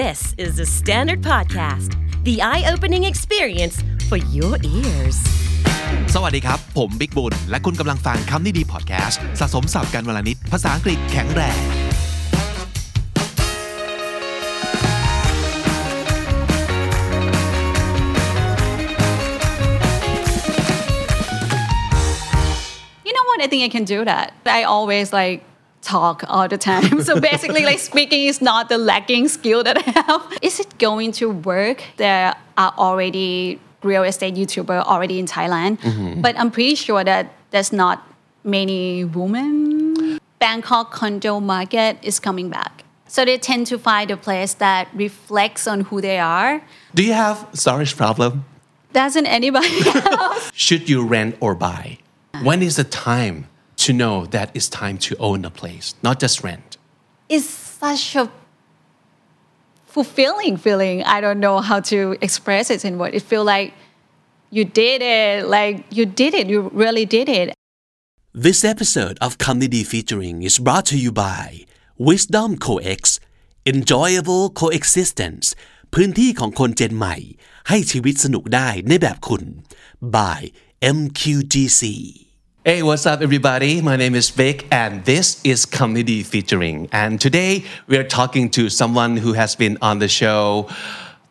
This is the Standard Podcast, the eye opening experience for your ears. สวัสดีครับ ผมบิ๊กบุญ และคุณกำลังฟังคำนี้ดีพอดแคสต์สะสมสับกันวลนิด ภาษาอังกฤษแข็งแรง You know what? I think I can do that. I always like talk all the time. So basically, like speaking is not the lacking skill that I have. Is it going to work? There are already real estate YouTuber already in Thailand, mm-hmm. but I'm pretty sure that there's not many women. Bangkok condo market is coming back. So they tend to find a place that reflects on who they are. Do you have storage problem Doesn't anybody else? Should you rent or buy When is the time to know that it's time to own a place, not just rent. It's such a fulfilling feeling. I don't know how to express it in what it feels like you did it, like you did it, you really did it. This episode of Comedy Featuring is brought to you by Whizdom COEX Enjoyable Coexistence พื้นที่ของคนเจนใหม่ ให้ชีวิตสนุกได้ในแบบคุณ by MQDC Hey, what's up, everybody? My name is Vic, and this is Comedy Featuring. And today we are talking to someone who has been on the show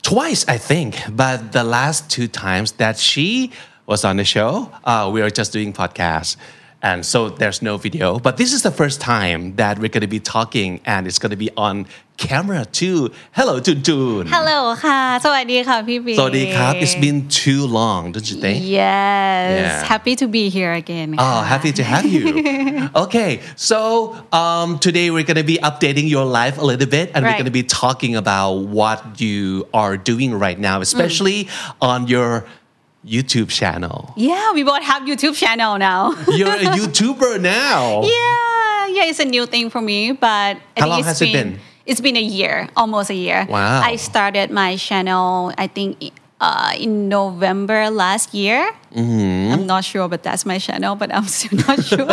twice, I think. But the last two times that she was on the show, uh, we are just doing podcasts and so there's no video. But this is the first time that we're going to be talking, and it's going to be on camera too. Hello, June Hello, ค่ะสวัสดีค่ะพี่บีสวัสดีครับ It's been too long, don't you think? Yes. Yeah. Happy to be here again. Oh, happy to have you. okay, so um, today we're going to be updating your life a little bit, and right. we're going to be talking about what you are doing right now, especially mm. on your YouTube channel. Yeah we both have YouTube channel now You're a YouTuber now. Yeah, yeah, it's a new thing for me, but How long it's has it been? It's been a year, almost a year. Wow. I started my channel, I think, uh, in November last year. Mm-hmm. I'm not sure, but that's my channel, but I'm still not sure.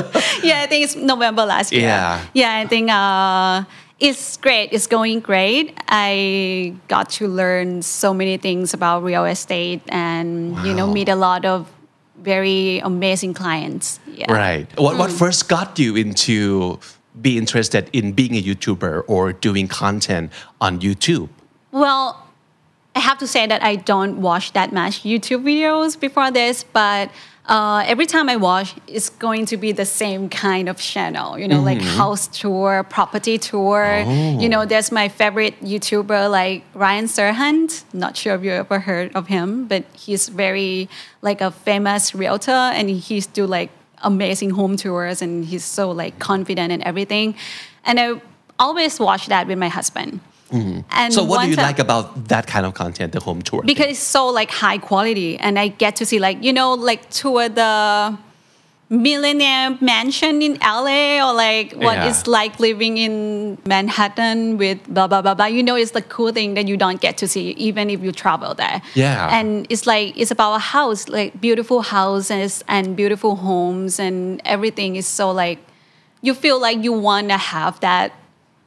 yeah, I think it's November last year. Yeah. Yeah, I think uh, it's great. It's going great. I got to learn so many things about real estate and, you know, meet a lot of very amazing clients. Yeah. Right. What, what mm. first got you into be interested in being a YouTuber or doing content on YouTube? Well, I have to say that I don't watch that much YouTube videos before this, but uh, every time I watch, it's going to be the same kind of channel, you know, like house tour, property tour. You know, there's my favorite YouTuber like Ryan Serhant. Not sure if you ever heard of him, but he's very like a famous realtor, and he's do like amazing home tours, and he's so like confident and everything. And I always watch that with my husband. And So, what do you like about that kind of content, the home tour? thing? because it's so like high quality and i get to see like you know like tour the millionaire mansion in la or like what Yeah. it's like living in manhattan with blah blah blah blah you know it's the cool thing that you don't get to see even if you travel there Yeah. and it's like it's about a house like beautiful houses and beautiful homes and everything is so like you feel like you want to have that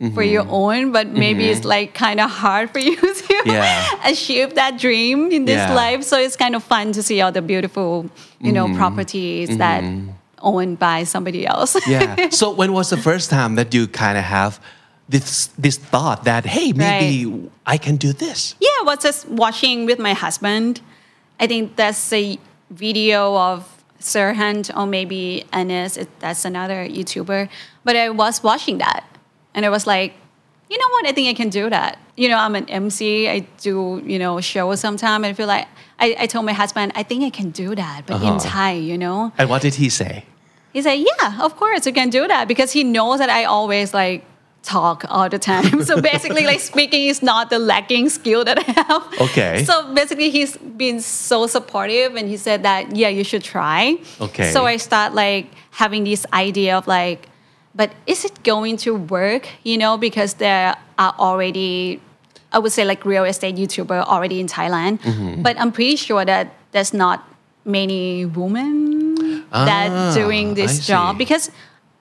for your mm-hmm. own but maybe it's mm-hmm. like kind of hard for you to Yeah. achieve that dream in this Yeah. life. So it's kind of fun to see all the beautiful, you know, mm-hmm. properties that owned by somebody else. yeah. So when was the first time that you kind of have this this thought that hey maybe I can do this? yeah, I was just watching with my husband. I think that's a video of Serhant or maybe Anis. It, that's another YouTuber. But I was watching that, and I was like, you know what? I think I can do that. You know, I'm an MC. I do you know shows sometime. And I feel like I, I told my husband, I think I can do that, but in uh-huh. Thai, you know. And what did he say? He said, "Yeah, of course you can do that because he knows that I always like talk all the time. so basically, like speaking is not the lacking skill that I have. Okay. So basically, he's been so supportive, and he said that yeah, you should try. Okay. So I start like having this idea of like, but is it going to work? You know, because there are already. I would say like real estate YouTuber already in Thailand, but I'm pretty sure that there's not many women that Ah, doing this I job see. because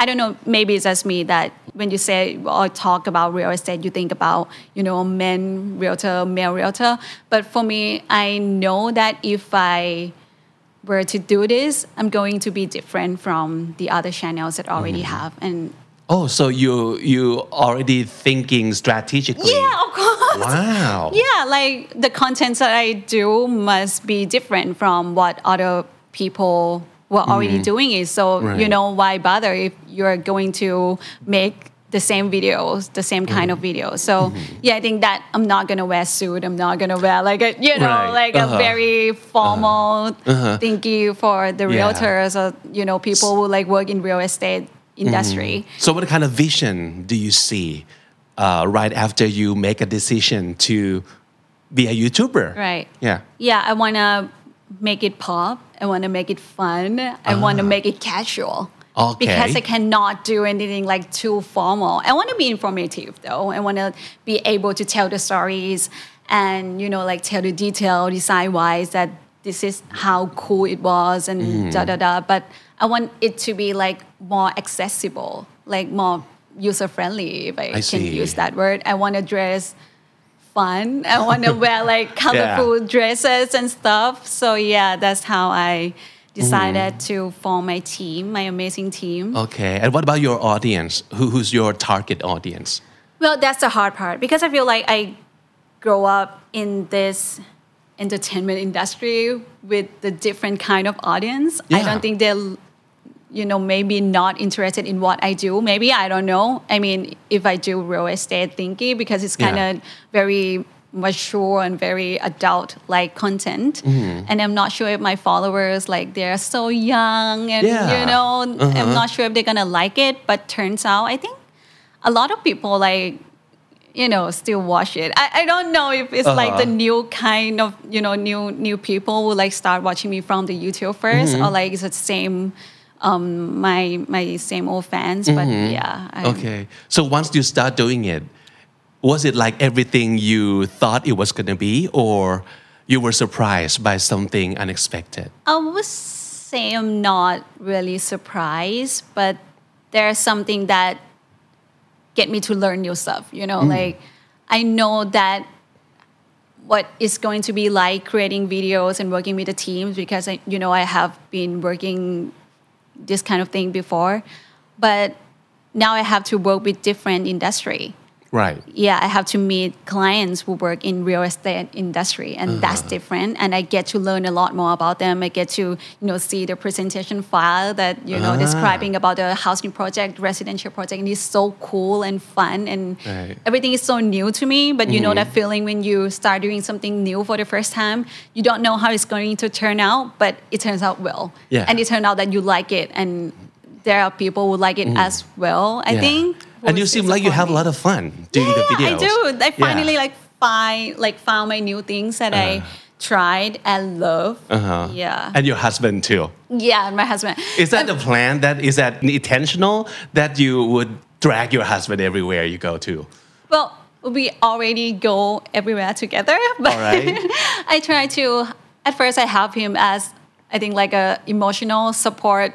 I don't know, maybe it's just me that when you say or talk about real estate, you think about, you know, men realtor, male realtor. But for me, I know that if I were to do this, I'm going to be different from the other channels that already mm-hmm. have. And Oh, so you you already thinking strategically? yeah, of course. Wow. Yeah, like the contents that I do must be different from what other people were already mm-hmm. doing it. So Right. you know why bother if you're going to make the same videos, the same kind of mm-hmm. videos. So mm-hmm. yeah, I think that I'm not gonna wear suit. I'm not gonna wear like a you know Right. like Uh-huh. a very formal uh-huh. uh-huh. thingy for the Yeah. realtors or you know people who like work in real estate mm-hmm. industry. So, what kind of vision do you see uh, right after you make a decision to be a YouTuber? Right. Yeah. Yeah, I want to make it pop. I want to make it fun. I want to ah. make it casual. Okay. Because I cannot do anything like too formal. I want to be informative though. I want to be able to tell the stories and you know like tell the detail design wise that this is how cool it was and Mm. da da da. But I want it to be like more accessible, like more user friendly if I, I can see. use that word. I want to dress fun. I want to wear like colorful dresses and stuff. So yeah, that's how I decided to form my team, my amazing team. Okay. And what about your audience? Who, who's your target audience? Well, that's the hard part because I feel like I grow up in this entertainment industry with the different kind of audience. I don't think they'll you know maybe not interested in what I do. Maybe I don't know. I mean, if I do real estate thinking because it's kind Yeah. of very mature and very adult like content Mm-hmm. and i'm not sure if my followers like they're so young and Yeah. you know Uh-huh. i'm not sure if they're gonna like it but turns out i think a lot of people like you know still watch it i, I don't know if it's like the Uh-huh. new kind of you know new new people will like start watching me from the youtube 1st Mm-hmm. or like it's the same um my my same old fans but yeah I, Okay. So, once you start doing it, was it like everything you thought it was going to be, or you were surprised by something unexpected? I would say I'm not really surprised, but there's something that get me to learn new stuff. You know, mm. like I know that what it's going to be like creating videos and working with the teams because I, you know I have been working this kind of thing before, but now I have to work with different industry Right. yeah, I have to meet clients who work in real estate industry, and uh-huh. that's different. And I get to learn a lot more about them. I get to you know see the presentation file that you know Ah. describing about the housing project, residential project, and it's so cool and fun, and Right. everything is so new to me. But you know mm-hmm. that feeling when you start doing something new for the first time, you don't know how it's going to turn out, but it turns out well, Yeah. and it turned out that you like it, and there are people who like it mm-hmm. as well. I Yeah. think. And you seem like you have a lot of fun doing the Yeah, videos. I do. I Yeah. finally like find like found my new things that I tried and love. Uh-huh. Yeah. And your husband too. yeah, and my husband. Is that the plan? That is that intentional that you would drag your husband everywhere you go to? Well, we already go everywhere together, but All right. I try to. At first, I have him as I think like a emotional support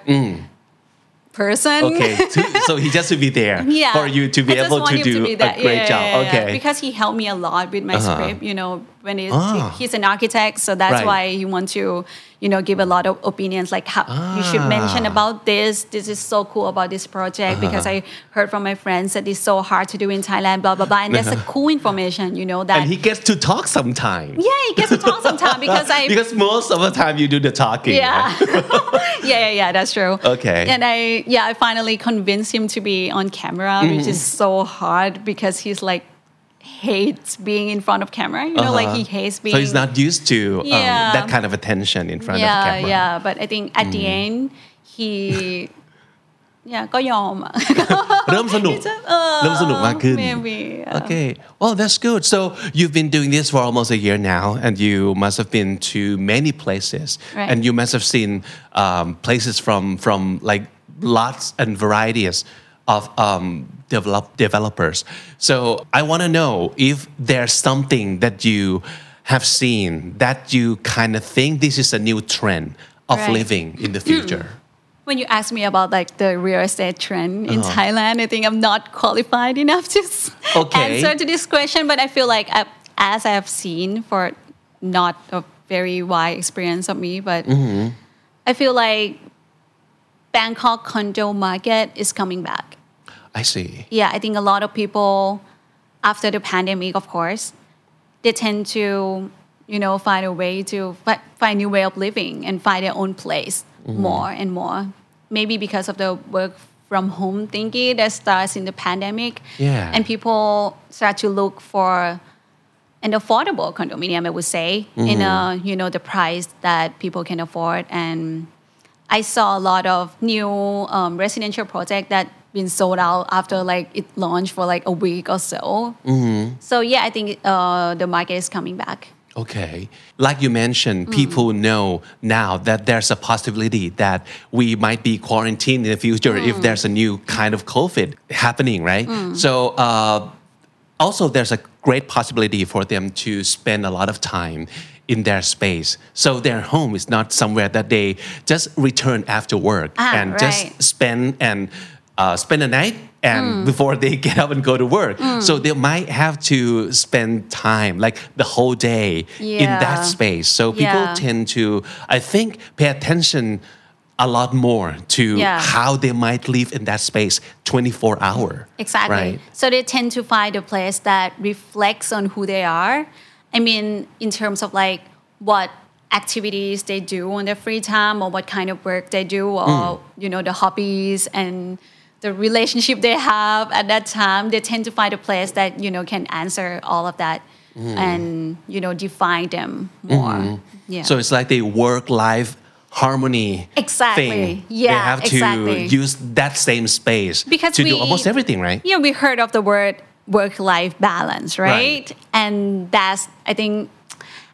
person. Okay, to- so he just to be there yeah. for you to be able to do be a great Yeah, job. yeah, yeah, okay, Because he helped me a lot with my Uh-huh. script, you know, when it's, Ah. he's an architect, so that's Right. why he wants to, you know, give a lot of opinions like how you should mention Ah. about this. This is so cool about this project because I heard from my friends that it's so hard to do in Thailand, blah blah blah. And that's a cool information, you know, that and he gets to talk sometime. yeah, he gets to talk sometime because I because most of the time you do the talking. yeah. right? yeah, yeah, yeah, that's true. Okay. And I, yeah, I finally convinced him to be on camera, which is Mm-hmm. so hard because he's like hates being in front of camera. You know, like he Uh-huh. hates being. So he's not used to um, Yeah. that kind of attention in front of the Yeah, camera. Mm. yeah. But I think at the end, he. Yeah, ก็ยอมอะ เริ่มสนุก เออ เริ่มสนุกมากขึ้น maybe yeah. Okay, well, that's good. So you've been doing this for almost a year now, and you must have been to many places, Right. and you must have seen um, places from from like lots and varieties of um, develop developers. So I want to know if there's something that you have seen that you kind of think this is a new trend of Right. living in the future. when you ask me about like the real estate trend in uh-huh. Thailand, I think I'm not qualified enough to Okay. answer to this question. But I feel like I, as I have seen for not a very wide experience of me, but mm-hmm. I feel like Bangkok condo market is coming back. I see. Yeah, I think a lot of people after the pandemic, of course, they tend to, you know, find a way to fi- find new way of living and find their own place mm-hmm. more and more. Maybe because of the work from home thinking that starts in the pandemic. Yeah. And people start to look for an affordable condominium, I would say, in a, you know, the price that people can afford. And I saw a lot of new um, residential project that been sold out after like it launched for like a week or so. So yeah, I think uh, the market is coming back. Okay. Like you mentioned, people know now that there's a possibility that we might be quarantined in the future if there's a new kind of COVID happening, right? So, uh, also, there's a great possibility for them to spend a lot of time in their space. So, their home is not somewhere that they just return after work Ah, and right. just spend and uh, spend a night and mm. before they get up and go to work. Mm. So they might have to spend time, like the whole day, in that space. So people Yeah. tend to, I think, pay attention a lot more to Yeah. how they might live in that space 24 hour. Exactly. Right? So they tend to find a place that reflects on who they are. I mean, in terms of like what activities they do on their free time or what kind of work they do or mm. you know the hobbies and the relationship they have at that time they tend to find a place that you know can answer all of that mm. and you know define them more mm-hmm. yeah So it's like the work life harmony Exactly. thing. Yeah, they have to exactly. use that same space because to we, do almost everything, right? Yeah, we heard of the word work-life balance, right? Right. And that's I think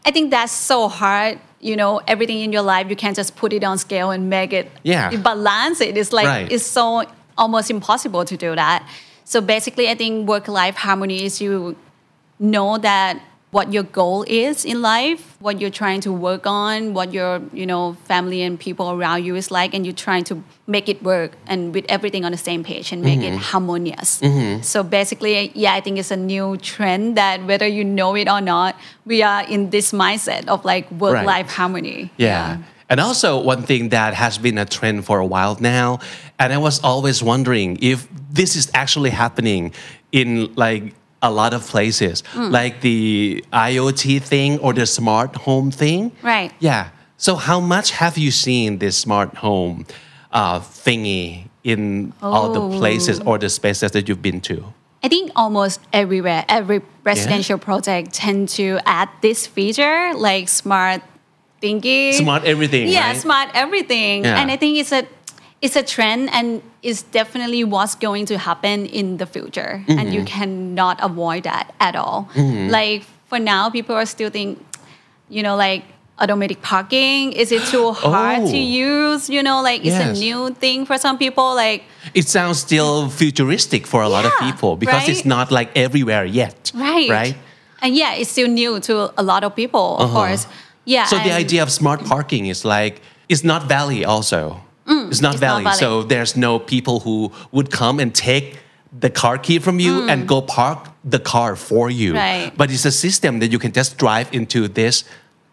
I think that's so hard. You know, everything in your life you can't just put it on scale and make it Yeah. balance it. It's like Right. it's so almost impossible to do that. So basically, I think work-life harmony is you know that what your goal is in life, what you're trying to work on, what your you know family and people around you is like, and you're trying to make it work and with everything on the same page and make it mm-hmm. harmonious. Mm-hmm. So basically, yeah, I think it's a new trend that whether you know it or not, we are in this mindset of like work-life harmony. Yeah. And also, one thing that has been a trend for a while now, and I was always wondering if this is actually happening in like a lot of places, Hmm. like the IoT thing or the smart home thing. Right. Yeah. So, how much have you seen this smart home uh, thingy in all the places Oh. or the spaces that you've been to? I think almost everywhere, every residential project tend to add this feature like smart thinking. Smart everything. Yeah, right? smart everything. Yeah. And I think it's a it's a trend and it's definitely what's going to happen in the future. And Mm-hmm. you cannot avoid that at all. Like for now, people are still think, you know, like automatic parking, is it too hard to Oh. use? You know, like it's Yes. a new thing for some people. Like It sounds still futuristic for a lot of people because it's not like everywhere yet. Right. Right. And yeah, it's still new to a lot of people, of course. Yeah. So the idea of smart parking is like it's not valley also. it's not Mm, it's valley. valley. So there's no people who would come and take the car key from you and go park the car for you. Mm. Right. But it's a system that you can just drive into this.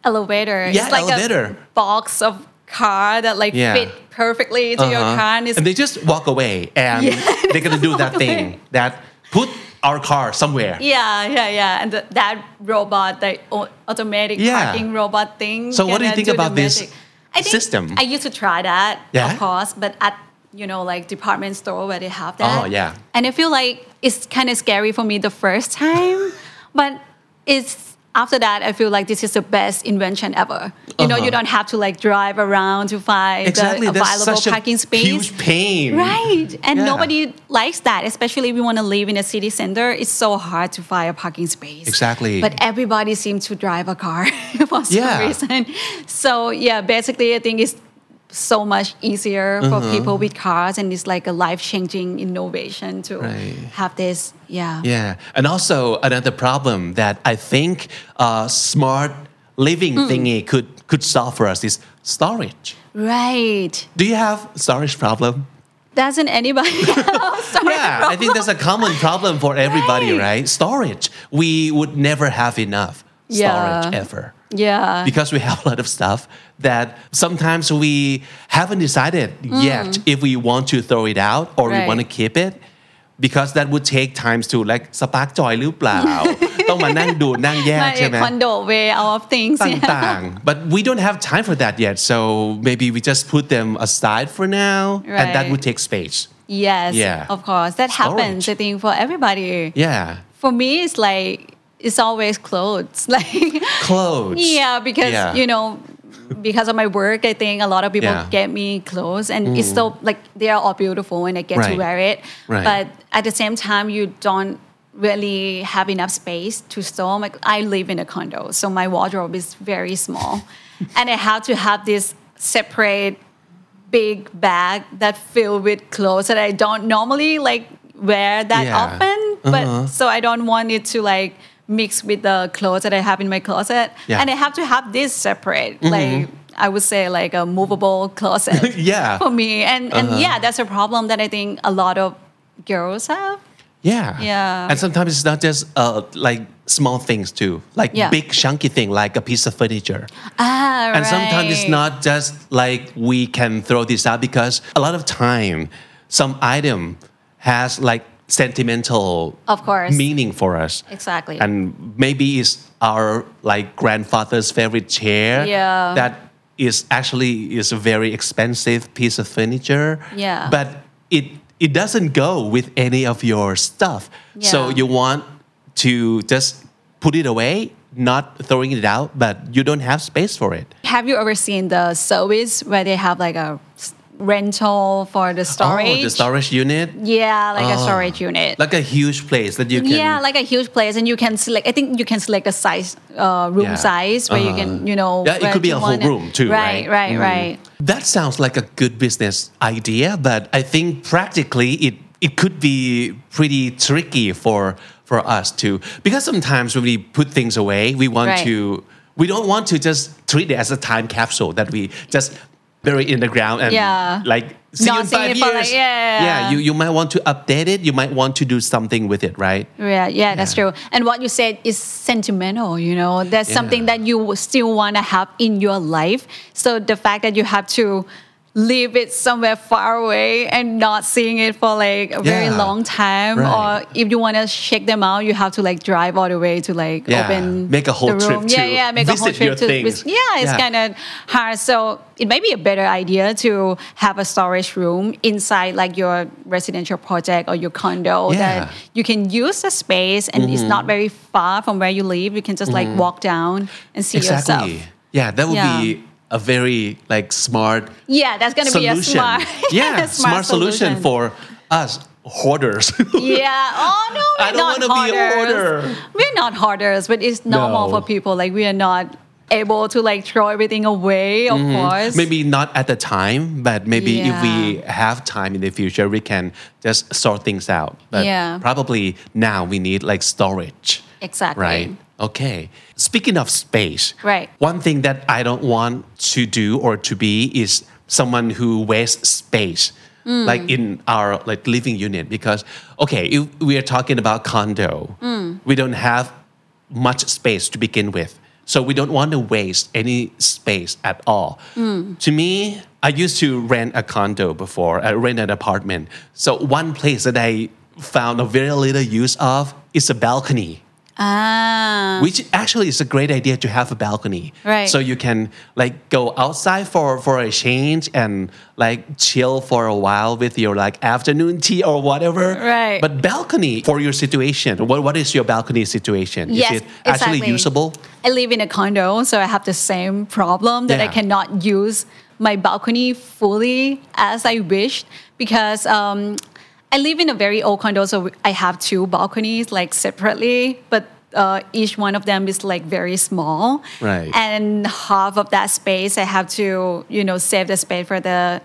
elevator. Yeah, it's like elevator. a box of car that like Yeah. fit perfectly to your Uh-huh. car. And it's and they just walk away and Yeah, they're gonna do that walk thing that put our car somewhere. yeah, yeah, yeah. And the, that robot, the automatic Yeah. parking robot thing. So what do you think the about this. I system? I used to try that, Yeah? of course, but at you know like department store where they have that. Oh, yeah. And I feel like it's kind of scary for me the first time, but it's after that I feel like this is the best invention ever. You know, Uh-huh. you don't have to like drive around to find Exactly. the That's available such a parking space. huge pain. Right. And Yeah. nobody likes that, especially if we want to live in a city center. It's so hard to find a parking space. Exactly. But everybody seems to drive a car for some Yeah. reason. So, yeah, basically, I think it's so much easier for Uh-huh. people with cars, and it's like a life changing innovation to Right. have this. Yeah. Yeah, and also another problem that I think uh, smart living Hmm. thingy could could solve for us is storage. Right. Do you have storage problem? Doesn't anybody have storage Yeah, I think that's a common problem for everybody, Right. right? Storage. We would never have enough storage Yeah. ever. Yeah. Because we have a lot of stuff that sometimes we haven't decided yet if we want to throw it out or we Mm. Right. want to keep it. Because that would take times to like spark joy หรือเป ล่า ต้องมานั่งดูนั่งแยก My ใช่ไหม condo way out of things. ต yeah. ่างๆ but we don't have time for that yet so maybe we just put them aside for now and that Right. would take space Yes. Yeah. Of course. That happens, Storage. I think, for everybody. yeah For me, it's like, it's always clothes. Like, clothes yeah, because, Yeah. you know, because of my work, I think a lot of people Yeah. Mm. get me clothes and it's so, like, they are all beautiful and I get to wear it. Right. But at the same time, you don't really have enough space to store. Like, I live in a condo, so my wardrobe is very small. and I have to have this separate big bag that filled with clothes that I don't normally like wear that Yeah. often. But so I don't want it to like mix with the clothes that I have in my closet. Yeah. And I have to have this separate. Like I would say like a movable closet Yeah. for me. And and yeah, that's a problem that I think a lot of girls have. Yeah. Yeah. And sometimes it's not just uh, like small things too, like Yeah. big chunky thing, like a piece of furniture. Ah, right. And sometimes it's not just like we can throw this out because a lot of time, some item has like sentimental Of course. meaning for us. Exactly. And maybe it's our like grandfather's favorite chair. Yeah. That is actually is a very expensive piece of furniture. Yeah. But it it doesn't go with any of your stuff. yeah. So you want to just put it away, not throwing it out, but you don't have space for it. Have you ever seen the service where they have like a rental for the storage? Oh, the storage unit. Yeah, like a Oh. storage unit. Like a huge place that you can. yeah, like a huge place, and you can select. I think you can select a size, uh, room Yeah. size where you can, you know. Yeah, it could be a whole room too, right? Right, right, Mm. right. That sounds like a good business idea, but I think practically it it could be pretty tricky for for us to because sometimes when we put things away, we want Right. to we don't want to just treat it as a time capsule that we just bury in the ground and Yeah. like see you in five years. like- yeah. yeah, you you might want to update it. You might want to do something with it, right? Yeah, yeah, that's true. And what you said is sentimental, you know, that's something that you still want to have in your life. So the fact that you have to leave it somewhere far away and not seeing it for like a very Yeah. long time Right. or if you want to check them out you have to like drive all the way to like Yeah. open Make a whole trip yeah yeah make a whole trip to things. yeah it's Yeah. kind of hard so it may be a better idea to have a storage room inside like your residential project or your condo. Mm-hmm. that you can use the space and it's not very far from where you live. You can just like walk down and see yourself. Exactly. Yeah, that would be a very like smart Yeah, that's gonna be a solution. smart, yeah, a smart, solution. for us hoarders. Yeah. Oh no, we're I don't not wanna be a hoarders. hoarder. We're not hoarders, but it's normal No. for people. Like we are not able to like throw everything away. Of course. Mm-hmm. maybe not at the time, but maybe if we have time in the future, we can just sort things out. But Yeah. probably now we need like storage. Exactly. Right. Okay. Speaking of space, Right. One thing that I don't want to do or to be is someone who wastes space. Mm. Like in our like living unit because okay if we are talking about condo Mm. we don't have much space to begin with so we don't want to waste any space at all Mm. to me I used to rent a condo before I rent an apartment so one place that I found a very little use of is a balcony Ah. which actually is a great idea to have a balcony Right. so you can like go outside for for a change and like chill for a while with your like afternoon tea or whatever Right. but balcony for your situation what, what is your balcony situation Yes, is it actually exactly. usable I live in a condo, so I have the same problem that I cannot use my balcony fully as I wished because um, I live in a very old condo, so I have two balconies like separately, but uh, each one of them is like very small. Right. And half of that space, I have to, you know, save the space for the,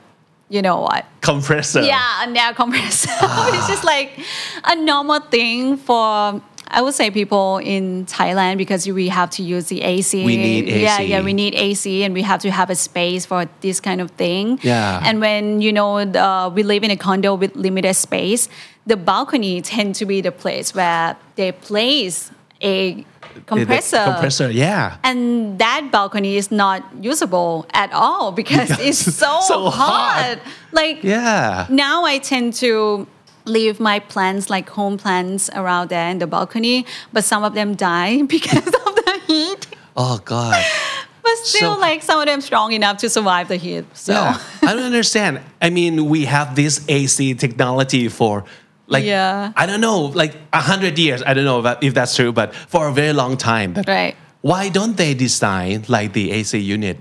you know what, compressor yeah, an air compressor, which is like a normal thing for I would say people in Thailand because we have to use the AC. We need Yeah, AC. yeah, yeah, we need AC, and we have to have a space for this kind of thing. Yeah. And when you know uh, we live in a condo with limited space, the balcony tend to be the place where they place a compressor. compressor, yeah. And that balcony is not usable at all because it's so, So hot. hot. Like Yeah. now I tend to leave my plants like home plants around there in the balcony, but some of them die because of the heat. Oh God. But still, So- like some of them strong enough to survive the heat. So Yeah. I don't understand. I mean, we have this AC technology for like Yeah. I don't know, like a hundred years. I don't know if, if that's true, but for a very long time. Right. why don't they design like the AC unit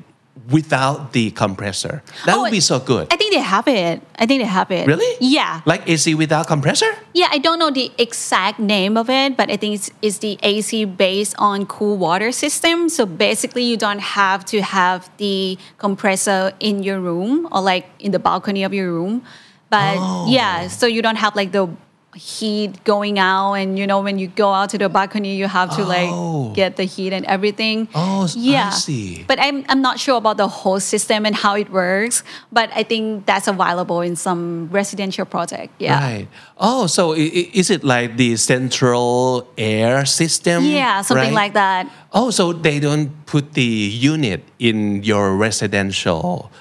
without the compressor? That Oh, would be so good. I think they have it. I think they have it. really? Yeah. Like AC without compressor? Yeah, I don't know the exact name of it, but I think it's, it's the AC based on cool water system. So basically, you don't have to have the compressor in your room or like in the balcony of your room. But Oh. yeah, so you don't have like the heat going out, and you know when you go out to the balcony, you have to Oh. like get the heat and everything. Oh, s- I yeah. see. But I'm I'm not sure about the whole system and how it works. But I think that's available in some residential project. Yeah. Right. Oh, so is it like the central air system? Yeah, something right? like that. Oh, so they don't put the unit in your residential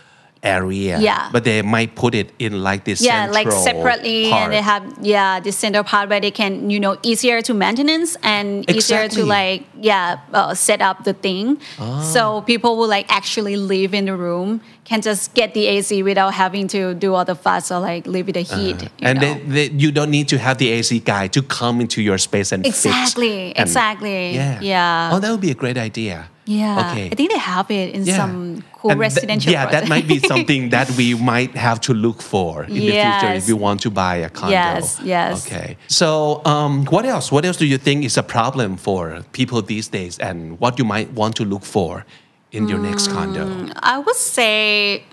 area. Yeah. But they might put it in like this Yeah, like separately, and they have yeah this center part where they can you know easier to maintenance and easier to like yeah uh, set up the thing. Ah. So people will like actually live in the room can just get the AC without having to do all the fuss or like leave with the heat. Uh-huh. and know. they, they, you don't need to have the AC guy to come into your space and fix Exactly, and- exactly. Yeah. Yeah. Oh, that would be a great idea. Yeah, Okay. I think they have it in Yeah. some cool And th- residential. yeah, that might be something that we might have to look for in the future if we want to buy a condo. Yes, yes. Okay. So, um, what else? What else do you think is a problem for people these days, and what you might want to look for in your next condo? I would say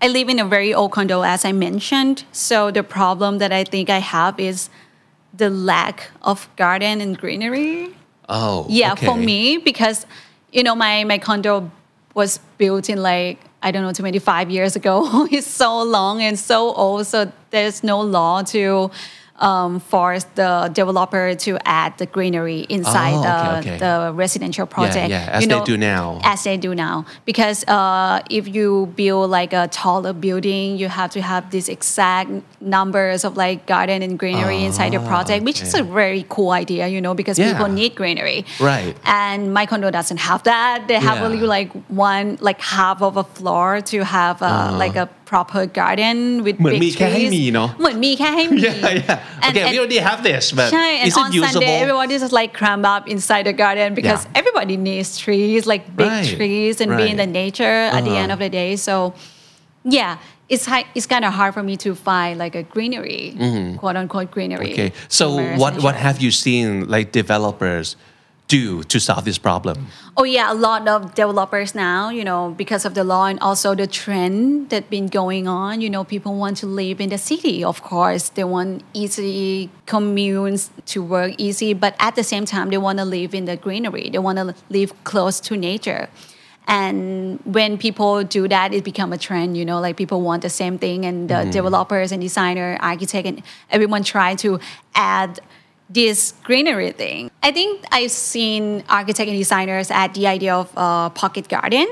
I live in a very old condo, as I mentioned. So the problem that I think I have is the lack of garden and greenery. Oh, Yeah, for me, because you know, my, my condo was built in like, I don't know, 25 years ago. it's so long and so old. So there's no law to um, force the developer to add the greenery inside Oh, the, okay, okay. the residential project. yeah, as You they do now. As they do now. Because uh, if you build like a taller building, you have to have this exact numbers of like garden and greenery inside your project, which is a Ah, okay. very cool idea, you know, because Yeah. people need greenery. Right. And my condo doesn't have that. They have Yeah. only like one, like half of a floor to have uh, like a proper garden with เหมือน big มีแค่ให้ trees. มีเนอะ เหมือนมีแค่ให้มี Yeah, yeah. And- okay, and- we already have this, but ใช่ and is it on usable? Sunday everybody just like cram up inside the garden because Yeah. everybody needs trees like big Right, trees and be in the right. nature at the Uh-huh. end of the day so yeah it's hi- it's kind of hard for me to find like a greenery quote unquote greenery Mm-hmm. Okay. So what what have you seen like developers do to solve this problem? Oh yeah, a lot of developers now, you know, because of the law and also the trend that been going on. You know, people want to live in the city. Of course, they want easy communes to work easy, but at the same time, they want to live in the greenery. They want to live close to nature. And when people do that, it become a trend. You know, like people want the same thing, and the mm. developers and designer, architect, and everyone try to add this greenery thing. I think I've seen architect and designers add the idea of a pocket garden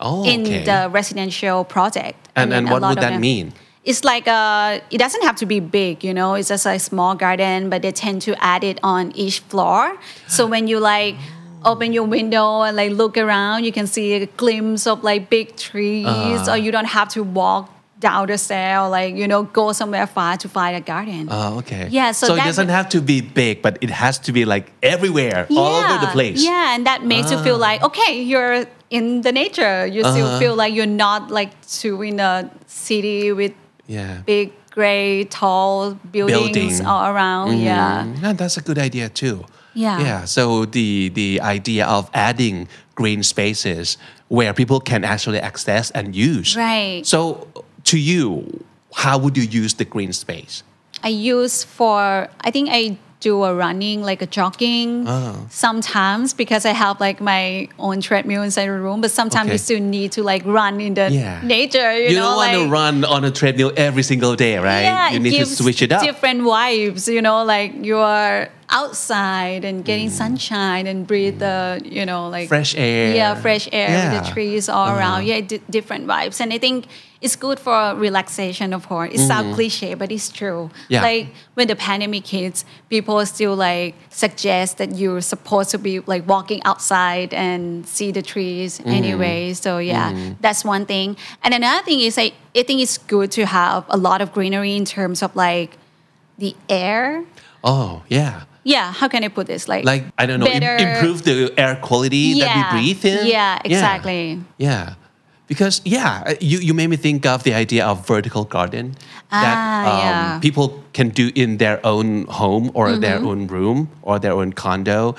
Oh, in the residential project. I And- mean, and what would that them- mean? It's like a, it doesn't have to be big, you know, it's just a small garden, but they tend to add it on each floor. So when you like open your window and like look around, you can see a glimpse of like big trees, Uh-huh. or you don't have to walk down the stair or like, you know, go somewhere far to find a garden. Oh, okay. Yeah, so so it doesn't have to be big, but it has to be like everywhere, all over the place. Ah. Yeah, and that makes you feel like okay, you're in the nature. You still Uh-huh. feel like you're not like too in a city with Yeah. big gray tall buildings Building. all around. Yeah. Mm, no, that's a good idea too. Yeah. Yeah. So the the idea of adding green spaces where people can actually access and use. Right. So to you, how would you use the green space? I use for I think I do a running, like a jogging. Oh. Sometimes because I have like my own treadmill inside the room, but sometimes Okay. you still need to like run in the Yeah. nature. You, You, know, don't want like, to run on a treadmill every single day, right? Yeah, you need to switch it up. Different vibes, you know, like you're outside and getting Mm. sunshine and breathe the, you know, like Fresh air. Yeah, fresh air with Yeah. Uh-huh. the trees all around. Yeah, di- different vibes, and I think it's good for relaxation. Of course, it sounds cliche, but it's true. Yeah. Like when the pandemic hits, people still like suggest that you're supposed to be like walking outside and see the trees Mm-hmm. anyway. So yeah, that's one thing. And another thing is like I think it's good to have a lot of greenery in terms of like the air. Oh, yeah. Yeah, how can I put this? Like Like, I don't know, im- improve the air quality that we breathe in. Yeah, exactly. Yeah. Because, yeah, uh, you, you made me think of the idea of vertical garden that Ah, um, yeah. Mm-hmm. people can do in their own home or their own room or their own condo.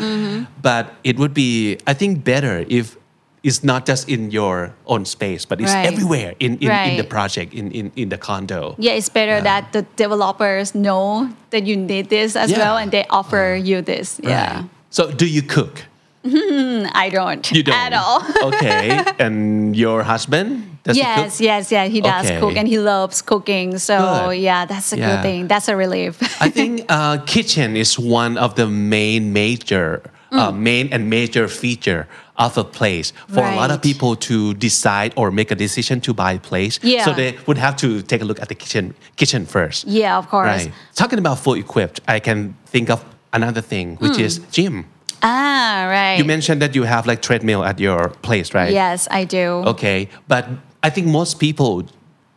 But it would be, I think, better if it's not just in your own space, but it's Right. everywhere in, in, in the project, in, in, in the condo. Yeah, it's better that the developers know that you need this as Yeah. Well and they offer you this. Yeah. So, do you cook? I don't. You don't At all. okay, and your husband does he yes, cook? yes, yeah. He does Okay. cook and he loves cooking. So Good. yeah, that's a Yeah. good thing. That's a relief. I think uh, kitchen is one of the main major. Uh, main and major feature of a place for a lot of people to decide or make a decision to buy a place. Yeah. So they would have to take a look at the kitchen kitchen first. yeah, of course. Right. Talking about full equipped, I can think of another thing, which Mm. is gym. Ah, right. You mentioned that you have like treadmill at your place, right? Yes, I do. Okay, but I think most people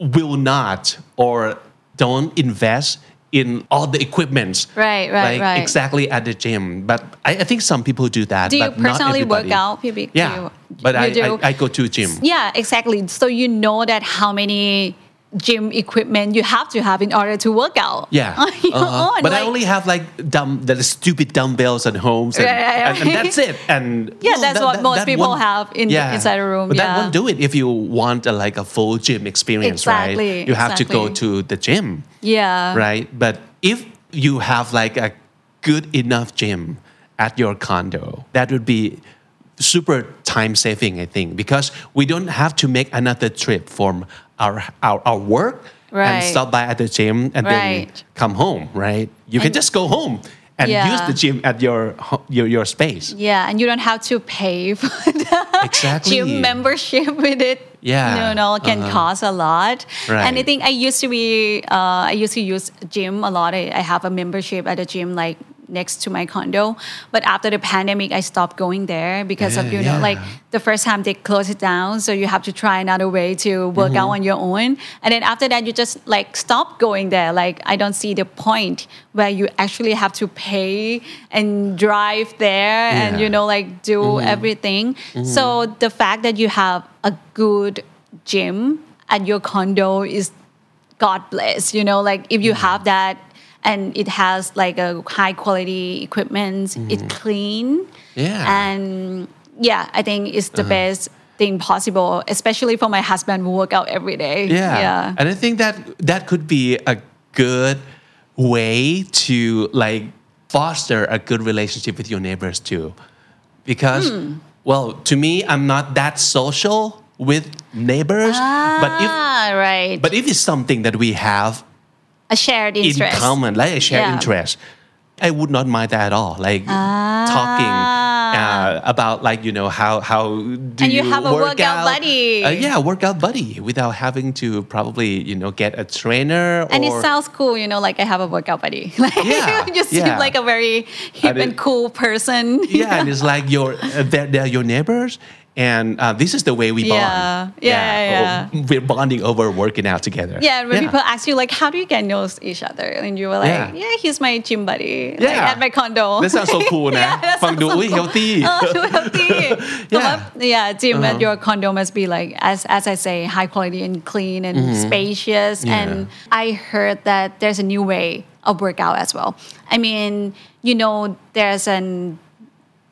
will not or don't invest in all the equipments. Right, right, like right. Exactly at the gym, but I, I think some people do that. Do you but not personally work out, Pibik? Yeah, You- but I? I I go to gym. Yeah, exactly. So you know that how many gym equipment you have to have in order to work out. Yeah, uh-huh. own. but I only have like dumb, the stupid dumbbells at home, and, Right, right, and, and that's it. And Yeah, that's what most people have in the- inside a room, But that yeah. won't do it if you want a, like a full gym experience, Exactly, right? You have to go to the gym. Yeah. right? But if you have like a good enough gym at your condo, that would be super time saving, I think, because we don't have to make another trip from our our, our work and stop by at the gym and then come home, right? You can just go home and Yeah. use the gym at your your your space. Yeah, and you don't have to pay for the Exactly. gym membership with it. Yeah, you know, can uh-huh. cost a lot. Right. And I think I used to be, uh, I used to use gym a lot. I, I have a membership at a gym like next to my condo. But after the pandemic, I stopped going there because of Yeah, you know like the first time they closed it down, so you have to try another way to work out Mm-hmm. on your own. And then after that, you just like stop going there. Like I don't see the point where you actually have to pay and drive there and you know like do mm-hmm. everything. Mm-hmm. So the fact that you have a good gym at your condo is God bless. You know, like if you mm-hmm. have that and it has like a high quality equipment, it's clean. Yeah. And yeah, I think it's the best thing possible, especially for my husband who work out every day. Yeah. Yeah. And I think that that could be a good way to like foster a good relationship with your neighbors too. Because Hmm. well, to me I'm not that social with neighbors, but if ah, right. but if it's something that we have a shared interest in common, like a shared Yeah. interest, I would not mind that at all. Like talking uh, about like you know how how do Ah. And you have a work workout out? buddy. Uh, yeah, workout buddy without having to probably you know get a trainer And or it sounds cool, you know, like I have a workout buddy. Like Yeah, you seem yeah. like a very hip And and, cool person. you yeah, and it's like your uh, they're, they're your neighbors And uh, this is the way we bond. Yeah, yeah, yeah. We're bonding over working out together. Yeah, and when people ask you like, how do you get know each other? And you were like, Yeah. yeah, he's my gym buddy like, Yeah. at my condo. That sounds so cool นะ Yeah, that ฟังดู sounds so อุ้ย cool. healthy Oh, too healthy. So, Yeah. uh, yeah, gym at your condo must be like, as as I say, high quality and clean and spacious. Mm-hmm. Yeah. And I heard that there's a new way of workout as well. I mean, you know, there's an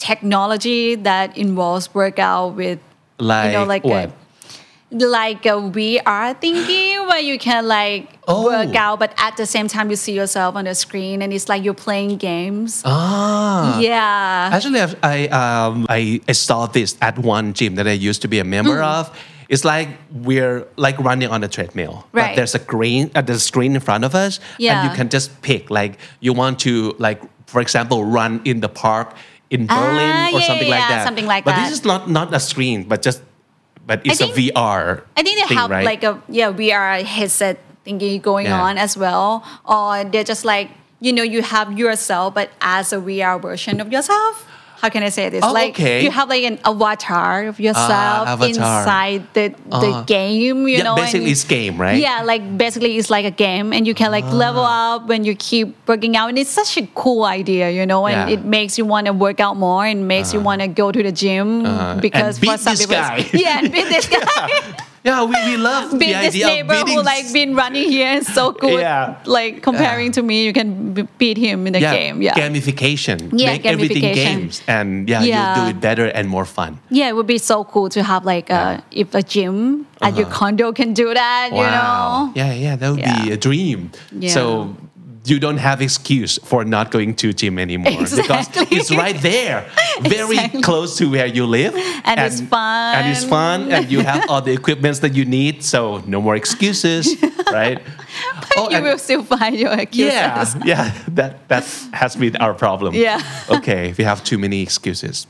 technology that involves workout with like you know, like what? a like a VR thingy where you can like Oh. work out, but at the same time you see yourself on the screen and it's like you're playing games. Ah. Yeah. Actually, I've- I um I, I saw this at one gym that I used to be a member Mm. of. It's like we're like running on a treadmill, but there's a screen at the screen in front of us, and you can just pick like you want to like for example run in the park in Berlin Ah, or yeah, something yeah, like yeah, that. something like but that. this is not not a screen, but just but it's think- a VR. I think they thing, have right? like a yeah VR headset thingy going Yeah. on as well, or they're just like you know you have yourself but as a VR version of yourself. How can I say this? Oh, like okay. you have like an avatar of yourself Ah, avatar. inside the the Ah. game. You Yeah, know, basically and- it's game, right? Ah. Yeah, like basically it's like a game, and you can like level up when you keep working out, and it's such a cool idea, you know, and Yeah. it makes you want to work out more, and makes you want to go to the gym Uh-huh. because for some this people, guy. yeah, and beat this guy. Yeah, we, we love the this idea of neighbor beating who like been running here and so good. Yeah. Like comparing to me, you can beat him in the yeah, game. Yeah. gamification. Yeah, Make everything games, and yeah, Yeah. you'll do it better and more fun. Yeah, it would be so cool to have like uh, a if a gym at your uh-huh. condo can do that. You know. Yeah, yeah, that would be a dream. Yeah. So you don't have excuse for not going to gym anymore Exactly. because it's right there, very Exactly. close to where you live, And it's fun. and it's fun, and you have all the equipments that you need. So no more excuses, right? Oh, you and- will still find your excuses. yeah, yeah, that that has been our problem. Yeah. okay, if we have too many excuses.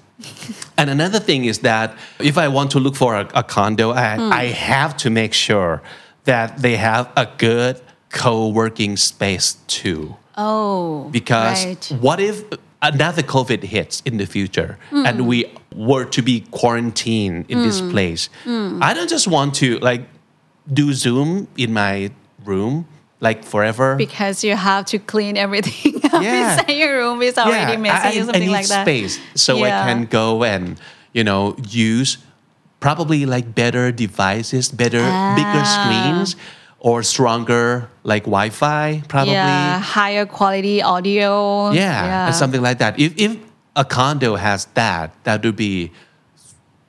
And another thing is that if I want to look for a, a condo, I, Hmm. I have to make sure that they have a good co-working space too. Oh. Because right. what if another COVID hits in the future Hmm. and we were to be quarantined in this place? Hmm. I don't just want to like do Zoom in my room like forever. because you have to clean everything up Yeah. inside your room. is already messy I, or I something need like that. space so I can go and you know use probably like better devices, better bigger Ah. screens, or stronger like Wi-Fi, probably. Yeah, higher quality audio. Yeah, and something like that. If if a condo has that, that would be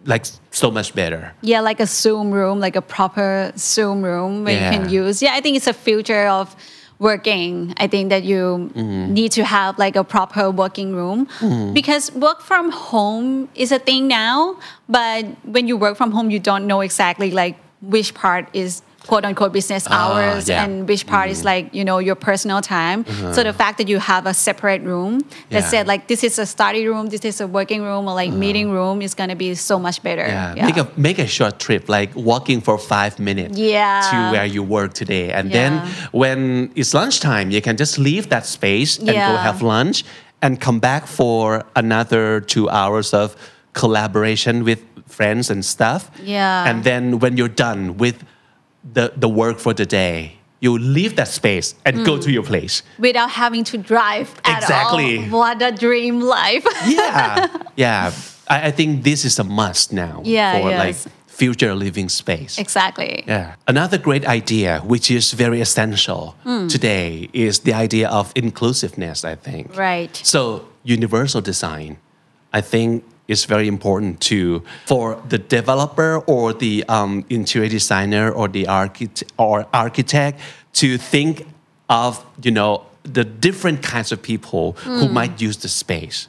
like so much better. Yeah, like a Zoom room, like a proper Zoom room where you can use. Yeah, I think it's a future of working. I think that you Mm-hmm. need to have like a proper working room because work from home is a thing now. But when you work from home, you don't know exactly like which part is quote unquote business ah, hours yeah. Mm-hmm. and which part is mm-hmm. like you know your personal time so uh-huh. the fact that you have a separate room that Yeah. said like this is a study room this is a working room or like uh-huh. meeting room is going to be so much better Yeah. Make a make a short trip, like walking for five minutes Yeah. to where you work today. And then when it's lunchtime, you can just leave that space and go have lunch and come back for another two hours of collaboration with friends and stuff. Yeah. And then when you're done with the, the work for the day, you leave that space and go Mm. to your place. without having to drive at Exactly. all. What a dream life. Yeah. yeah. I, I think this is a must now Yeah, for yes. like future living space. exactly. Yeah. Another great idea, which is very essential Hmm. today, is the idea of inclusiveness, I think. Right. So, universal design, I think, is very important to for the developer or the um, interior designer or the architect or architect to think of you know the different kinds of people who Hmm. might use the space.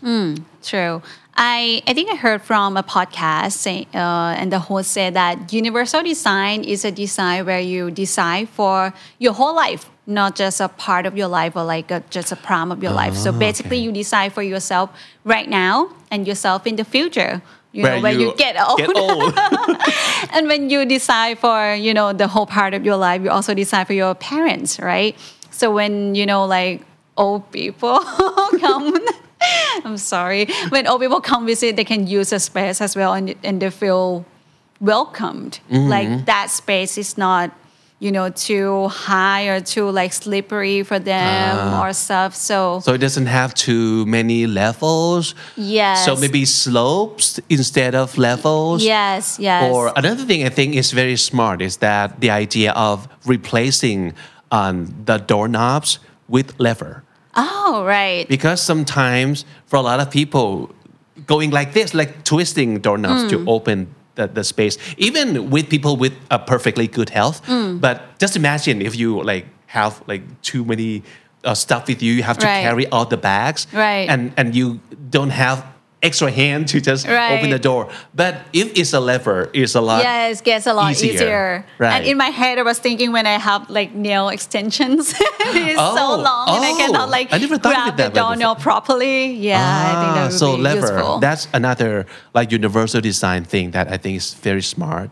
True. I, I think I heard from a podcast say, uh, and the host said that universal design is a design where you design for your whole life, not just a part of your life or like a, just a prime of your life. So basically, okay. you decide for yourself right now and yourself in the future. You know, when you, you get old. Get old. and when you decide for you know the whole part of your life you also decide for your parents right so when you know like old people come i'm sorry when old people come visit they can use the space as well and, and they feel welcomed like that space is not you know too high or too like slippery for them or stuff so so it doesn't have too many levels. yes So maybe slopes instead of levels. yes yes Or another thing I think is very smart is that the idea of replacing um, the doorknobs with lever. Oh right Because sometimes for a lot of people, going like this, like twisting doorknobs Hmm. to open the, the space even with people with a perfectly good health Mm. but just imagine if you like have like too many uh, stuff with you you have to Right. carry all the bags Right. and and you don't have extra hand to just open the door but if it's a lever it's a lot Yes, it gets a lot easier. easier. Right. And in my head, I was thinking when I have like nail extensions, it's so Oh, long and I oh, cannot like I never grab the doorknob properly. Yeah, I think that Ah, would so be lever useful. that's another like universal design thing that I think is very smart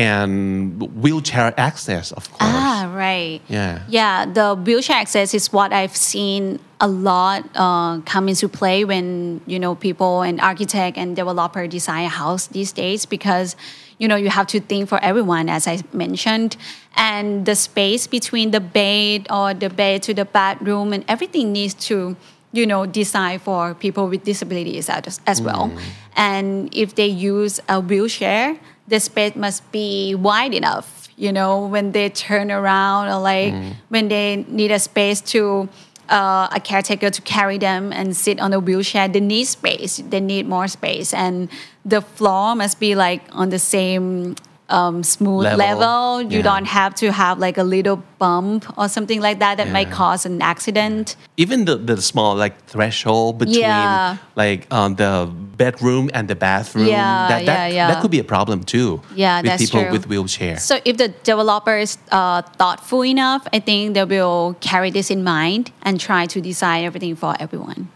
and wheelchair access of course Ah, right. Yeah. Yeah, the wheelchair access is what I've seen a lot uh, come into play when you know people and architect and developer design a house these days because you know you have to think for everyone as I mentioned and the space between the bed or the bed to the bathroom and everything needs to you know design for people with disabilities as, as well and if they use a wheelchair the space must be wide enough you know when they turn around or like when they need a space to uh, a caretaker to carry them and sit on a wheelchair they need space they need more space. And the floor must be like on the same um, smooth Level. level, you Yeah. don't have to have like a little bump or something like that that might cause an accident even the, the small like threshold between Yeah. like um, the bedroom and the bathroom Yeah, that, that, yeah, yeah. that could be a problem too Yeah, with that's people true. with wheelchair So if the developer is uh, thoughtful enough, I think they will carry this in mind and try to design everything for everyone.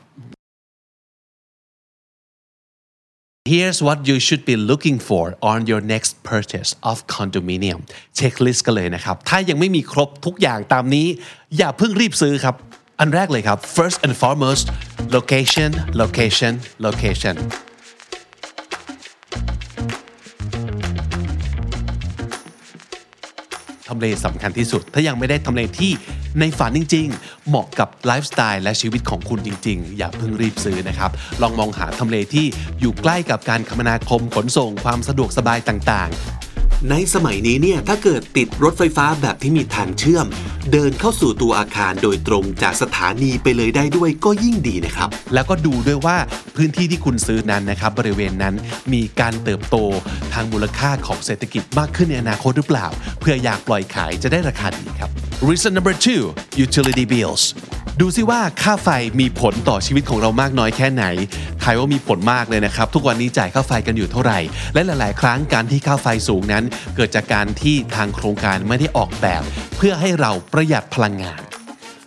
Here's what you should be looking for on your next purchase of condominium เช็คลิสต์กันเลยนะครับ ถ้ายังไม่มีครบทุกอย่างตามนี้ อย่าเพิ่งรีบซื้อครับ อันแรกเลยครับ first and foremost location location location ทำเลสำคัญที่สุด ถ้ายังไม่ได้ทำเลที่ในฝันจริง ๆ เหมาะกับไลฟ์สไตล์และชีวิตของคุณจริง ๆ อย่าเพิ่งรีบซื้อนะครับ ลองมองหาทำเลที่อยู่ใกล้กับการคมนาคมขนส่งความสะดวกสบายต่าง ในสมัยนี้เนี่ยถ้าเกิดติดรถไฟฟ้าแบบที่มีทางเชื่อม เดินเข้าสู่ตัวอาคารโดยตรงจากสถานีไปเลยได้ด้วยก็ยิ่งดีนะครับ แล้วก็ดูด้วยว่าพื้นที่ที่คุณซื้อนั้นนะครับ บริเวณนั้นมีการเติบโตทางมูลค่าของเศรษฐกิจมากขึ้นในอนาคตหรือเปล่า เพื่ออยากปล่อยขายจะได้ราคาดีครับ reason number two utility bills ดูซิว่าค่าไฟมีผลต่อชีวิตของเรามากน้อยแค่ไหนทายว่ามีผลมากเลยนะครับ ทุกวันนี้จ่ายค่าไฟกันอยู่เท่าไหร่ และหลาย ๆ ครั้งการที่ค่าไฟสูงนั้นเกิดจากการที่ทางโครงการไม่ได้ออกแบบ เพื่อให้เราประหยัดพลังงาน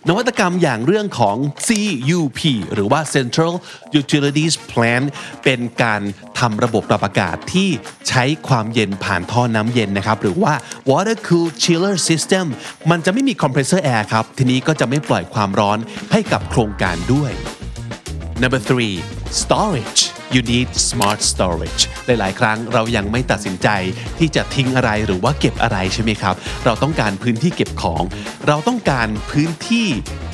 นวัตกรรมอย่างเรื่องของ CUP หรือว่า Central Utilities Plant เป็นการทำระบบปรับอากาศที่ใช้ความเย็นผ่านท่อน้ำเย็นนะครับ หรือว่า Water Cooled Chiller System มันจะไม่มี Compressor Air ครับ ทีนี้ก็จะไม่ปล่อยความร้อนให้กับโครงการด้วย Number three storage you need smart storage หลาย ๆ ครั้งเรายังไม่ตัดสินใจที่จะทิ้งอะไรหรือว่าเก็บอะไรใช่ไหมครับ เราต้องการพื้นที่เก็บของ เราต้องการพื้นที่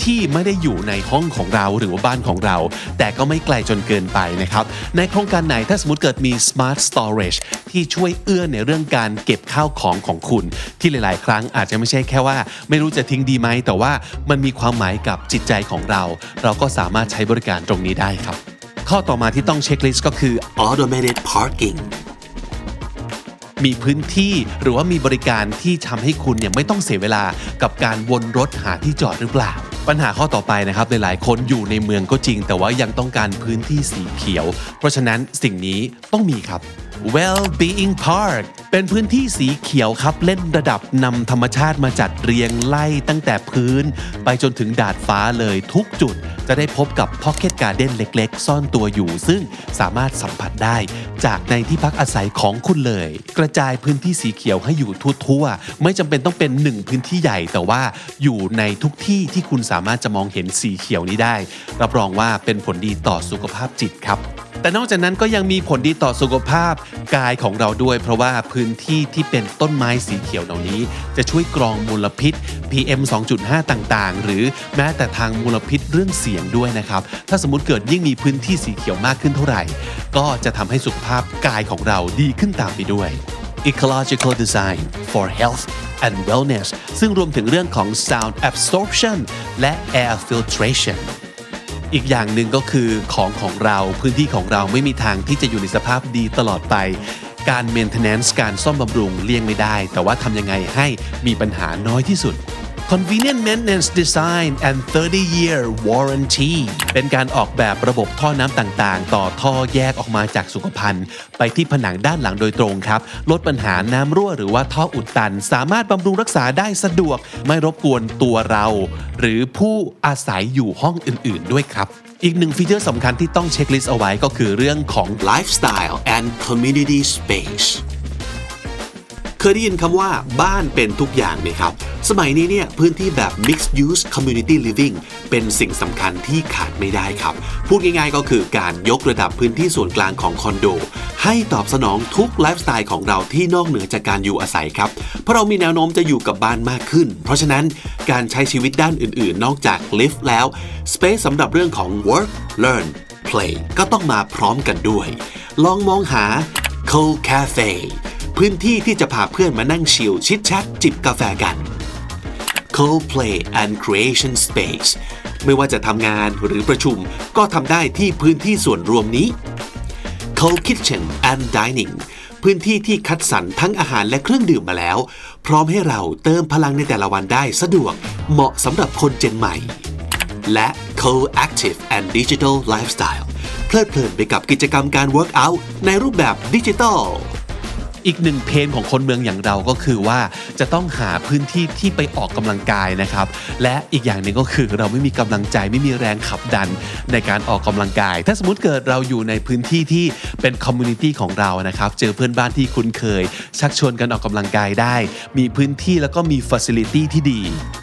ที่ไม่ได้อยู่ในห้องของเราหรือว่าบ้านของเรา แต่ก็ไม่ไกลจนเกินไปนะครับ ในโครงการไหนถ้าสมมติเกิดมี smart storage ที่ช่วยเอื้อในเรื่องการเก็บข้าวของของคุณ ที่หลาย ๆ ครั้งอาจจะไม่ใช่แค่ว่า ไม่รู้จะทิ้งดีไหมแต่ว่ามันมีความหมายกับจิตใจของเรา เราก็สามารถใช้บริการตรงนี้ได้ครับ ข้อต่อมาที่ต้องเช็คลิสต์ก็คือ automated parking มีพื้นที่หรือว่ามีบริการที่ทำให้คุณเนี่ยไม่ต้องเสียเวลากับการวนรถหาที่จอดหรือเปล่า ปัญหาข้อต่อไปนะครับหลายๆ คนอยู่ในเมืองก็จริง แต่ว่ายังต้องการพื้นที่สีเขียว เพราะฉะนั้นสิ่งนี้ต้องมีครับ Well-being Park เป็นพื้นที่สีเขียวครับเล่นระดับนำธรรมชาติมาจัดเรียงไล่ตั้งแต่พื้น ไปจนถึงดาดฟ้าเลยทุกจุด จะได้พบกับ Pocket Garden เล็กๆ ซ่อนตัวอยู่ ซึ่งสามารถสัมผัสได้จากในที่พักอาศัยของคุณเลย กระจายพื้นที่สีเขียวให้อยู่ทั่วๆไม่จำเป็นต้องเป็นหนึ่งพื้นที่ใหญ่แต่ว่าอยู่ในทุกที่ที่คุณสามารถจะมองเห็นสีเขียวนี้ได้ รับรองว่าเป็นผลดีต่อสุขภาพจิตครับแต่นอกจากนั้นก็ยังมีผลดีต่อสุขภาพกายของเราด้วย เพราะว่าพื้นที่ที่เป็นต้นไม้สีเขียวเหล่านี้ จะช่วยกรองมลพิษ PM 2.5 ต่างๆ หรือแม้แต่ทางมลพิษเรื่องเสียงด้วยนะครับ ถ้าสมมติเกิดยิ่งมีพื้นที่สีเขียวมากขึ้นเท่าไหร่ ก็จะทำให้สุขภาพกายของเราดีขึ้นตามไปด้วย ecological design for health and wellness ซึ่งรวมถึงเรื่องของ sound absorption และ air filtration อีกอย่างหนึ่งก็คือของของเราพื้นที่ของเราไม่มีทางที่จะอยู่ในสภาพดีตลอดไป การเมนเทนแนนซ์การซ่อมบำรุงเลี่ยงไม่ได้ แต่ว่าทำยังไงให้มีปัญหาน้อยที่สุด Convenient Maintenance Design and 30-year warranty เป็นการออกแบบระบบท่อน้ำต่างๆ ต่อท่อแยกออกมาจากสุขภัณฑ์ ไปที่ผนังด้านหลังโดยตรงครับ ลดปัญหาน้ำรั่วหรือว่าท่ออุดตัน สามารถบำรุงรักษาได้สะดวก ไม่รบกวนตัวเรา หรือผู้อาศัยอยู่ห้องอื่นๆ ด้วยครับ อีกหนึ่งฟีเจอร์สำคัญที่ต้องเช็คลิสต์เอาไว้ก็คือเรื่องของ lifestyle and community space เคยได้ยินคำว่าบ้านเป็นทุกอย่างไหมครับ สมัยนี้เนี่ยพื้นที่แบบ mixed use community living เป็นสิ่งสำคัญที่ขาดไม่ได้ครับ พูดง่ายๆก็คือการยกระดับพื้นที่ส่วนกลางของคอนโด ให้ตอบสนองทุกไลฟ์สไตล์ของเราที่นอกเหนือจากการอยู่อาศัยครับ เพราะเรามีแนวโน้มจะอยู่กับบ้านมากขึ้น เพราะฉะนั้นการใช้ชีวิตด้านอื่นๆ นอกจากลิฟต์แล้ว space สำหรับเรื่องของ work learn play ก็ต้องมาพร้อมกันด้วย ลองมองหา co cafe พื้นที่ที่จะพาเพื่อนมานั่งชิลชิดชัดจิบกาแฟกัน Co-play and creation space ไม่ว่าจะทำงานหรือประชุมก็ทำได้ที่พื้นที่ส่วนรวมนี้ Co-kitchen and dining พื้นที่ที่คัดสรรทั้งอาหารและเครื่องดื่มมาแล้ว พร้อมให้เราเติมพลังในแต่ละวันได้สะดวกเหมาะสำหรับคนเจนใหม่ และ Co-active and digital lifestyle เพลิดเพลินไปกับกิจกรรมการ workout ในรูปแบบดิจิทัล อีกหนึ่งเพนของคนเมืองอย่างเราก็คือว่าจะต้องหาพื้นที่ที่ไปออกกำลังกายนะครับ และอีกอย่างหนึ่งก็คือเราไม่มีกำลังใจไม่มีแรงขับดันในการออกกำลังกาย ถ้าสมมติเกิดเราอยู่ในพื้นที่ที่เป็นคอมมูนิตี้ของเรานะครับ เจอเพื่อนบ้านที่คุ้นเคย ชักชวนกันออกกำลังกายได้ มีพื้นที่แล้วก็มีฟัซิลิตี้ที่ดี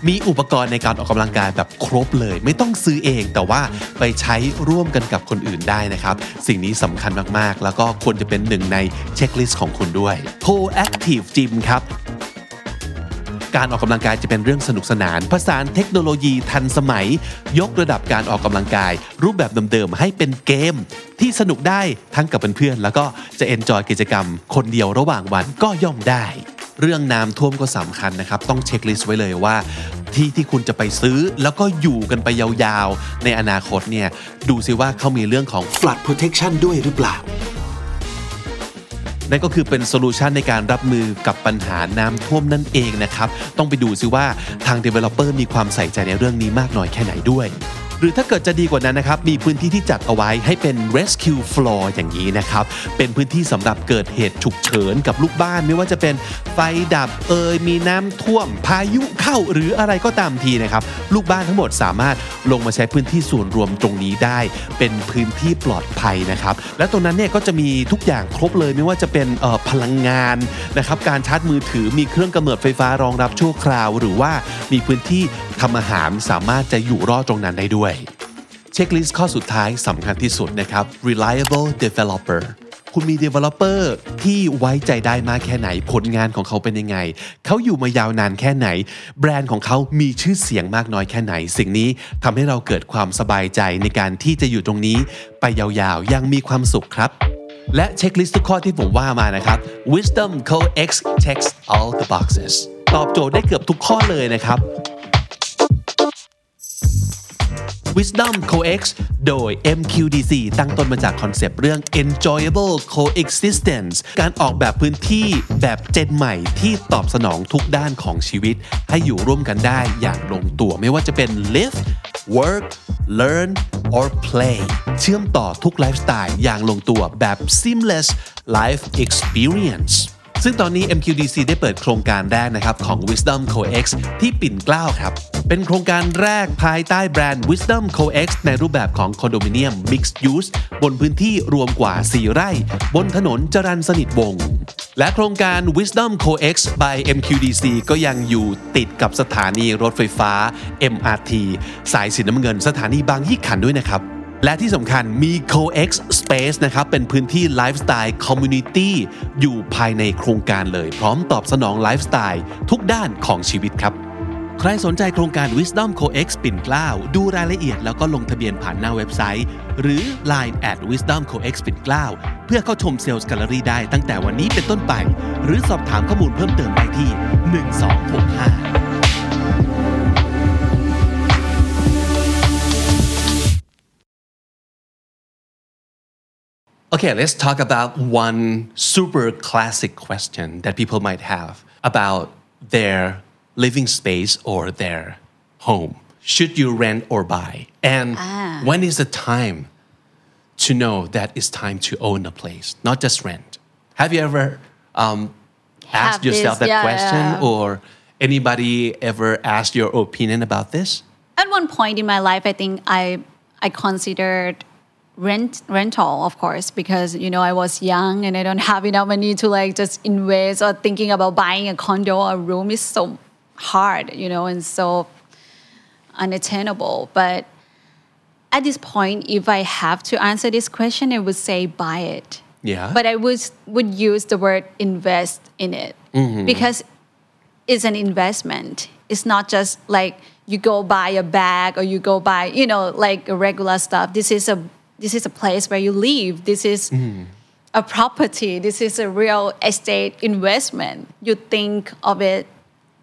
มีอุปกรณ์ในการออกกำลังกายแบบครบเลย ไม่ต้องซื้อเองแต่ว่าไปใช้ร่วมกันกับคนอื่นได้นะครับ สิ่งนี้สำคัญมากๆ แล้วก็ควรจะเป็นหนึ่งในเช็คลิสต์ของคุณด้วย Proactive Gym ครับ การออกกำลังกายจะเป็นเรื่องสนุกสนาน ผสานเทคโนโลยีทันสมัย ยกระดับการออกกำลังกาย รูปแบบเดิมๆให้เป็นเกม ที่สนุกได้ทั้งกับเพื่อนๆแล้วก็จะเอนจอยกิจกรรม คนเดียวระหว่างวันก็ย่อมได้ เรื่องน้ำท่วมก็สำคัญนะครับ ต้องเช็คลิสต์ไว้เลยว่าที่ที่คุณจะไปซื้อแล้วก็อยู่กันไปยาวๆ ในอนาคตเนี่ยดูซิว่าเขามีเรื่องของ flood protection ด้วยหรือเปล่า นั่นก็คือเป็นโซลูชันในการรับมือกับปัญหาน้ำท่วมนั่นเองนะครับ ต้องไปดูซิว่าทาง Developer มีความใส่ใจในเรื่องนี้มากน้อยแค่ไหนด้วย หรือถ้าเกิดจะดีกว่านั้นนะครับ มีพื้นที่ที่จัดเอาไว้ให้เป็น rescue floor อย่างนี้นะครับ เป็นพื้นที่สำหรับเกิดเหตุฉุกเฉินกับลูกบ้าน ไม่ว่าจะเป็นไฟดับเอยมีน้ำท่วม พายุเข้าหรืออะไรก็ตามทีนะครับ ลูกบ้านทั้งหมดสามารถลงมาใช้พื้นที่ส่วนรวมตรงนี้ได้ เป็นพื้นที่ปลอดภัยนะครับ และตรงนั้นเนี่ยก็จะมีทุกอย่างครบเลยไม่ว่าจะเป็นเอ่อพลังงานนะครับ การชาร์จมือถือมีเครื่องกำเนิดไฟฟ้ารองรับชั่วคราว หรือว่ามีพื้นที่ทำอาหารสามารถจะอยู่รอดตรงนั้นได้ด้วย เช็คลิสต์ข้อสุดท้ายสำคัญที่สุดนะครับ reliable developer คุณมี developer ที่ไว้ใจได้มากแค่ไหน ผลงานของเขาเป็นยังไง เขาอยู่มายาวนานแค่ไหน แบรนด์ของเขามีชื่อเสียงมากน้อยแค่ไหน สิ่งนี้ทำให้เราเกิดความสบายใจในการที่จะอยู่ตรงนี้ ไปยาวๆ ยังมีความสุขครับ และเช็คลิสต์ทุกข้อที่ผมว่ามานะครับ Wisdom Co X checks all the boxes ตอบโจทย์ได้เกือบทุกข้อเลยนะครับ Wisdom CoX โดย MQDC ตั้งต้นมาจากคอนเซปต์เรื่อง enjoyable coexistence การออกแบบพื้นที่แบบเจนใหม่ที่ตอบสนองทุกด้านของชีวิต ให้อยู่ร่วมกันได้อย่างลงตัวไม่ว่าจะเป็น live work learn or play เชื่อมต่อทุกไลฟ์สไตล์อย่างลงตัวแบบ seamless life experience ซึ่งตอนนี้ MQDC ได้เปิดโครงการแรกนะครับของ Wisdom CoX ที่ปิ่นเกล้าครับ เป็นโครงการแรกภายใต้แบรนด์ Wisdom CoX ในรูปแบบของคอนโดมิเนียม Mixed Use บนพื้นที่รวมกว่า 4 ไร่ บนถนนจรันสนิทวงศ์และโครงการ Wisdom CoX by MQDC ก็ยังอยู่ติดกับสถานีรถไฟฟ้า MRT สายสีน้ำเงินสถานีบางยี่ขันด้วยนะครับ และที่สำคัญมี CoX Space นะครับ เป็นพื้นที่ไลฟ์สไตล์คอมมูนิตี้อยู่ภายในโครงการเลย พร้อมตอบสนองไลฟ์สไตล์ทุกด้านของชีวิตครับ ใครสนใจโครงการ Wisdom CoX ปิ่นเกล้า ดูรายละเอียดแล้วก็ลงทะเบียนผ่านหน้าเว็บไซต์ หรือ Line at Wisdom CoX ปิ่นเกล้า เพื่อเข้าชมเซลล์แกลเลอรี่ได้ตั้งแต่วันนี้เป็นต้นไป หรือสอบถามข้อมูลเพิ่มเติมได้ที่ 1265 Okay, let's talk about one super classic question that people might have about their living space or their home. Should you rent or buy? And Ah. when is the time to know that it's time to own a place, not just rent? Have you ever um, asked Have yourself this, that yeah, question, yeah. or anybody ever asked your opinion about this? At one point in my life, I think I I considered rent rental, of course, because you know I was young and I don't have enough money to like just invest or thinking about buying a condo or a room is so hard, you know, and so unattainable. But at this point, if I have to answer this question, I would say buy it. Yeah. But I would would use the word invest in it mm-hmm. because it's an investment. It's not just like you go buy a bag or you go buy, you know, like a regular stuff. This is a this is a place where you live. This is mm-hmm. a property. This is a real estate investment. You think of it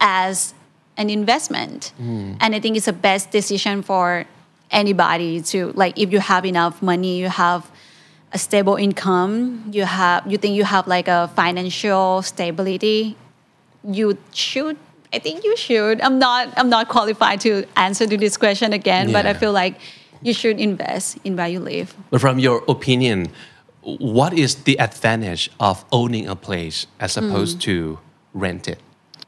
as an investment. Mm. And I think it's the best decision for anybody to like if you have enough money, you have a stable income, you have you think you have like a financial stability, you should I think you should. I'm not I'm not qualified to answer to this question again, but I feel like you should invest in where you live. But from your opinion, what is the advantage of owning a place as Mm. opposed to rent it?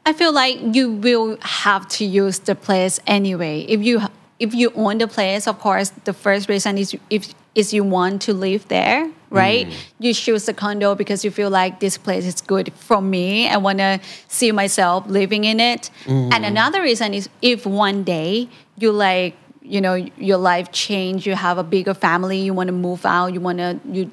I feel like you will have to use the place anyway. If you if you own the place, of course, the first reason is if is you want to live there, right? You choose the condo because you feel like this place is good for me. I want to see myself living in it. And another reason is if one day you like, you know, your life change, you have a bigger family, you want to move out, you want to you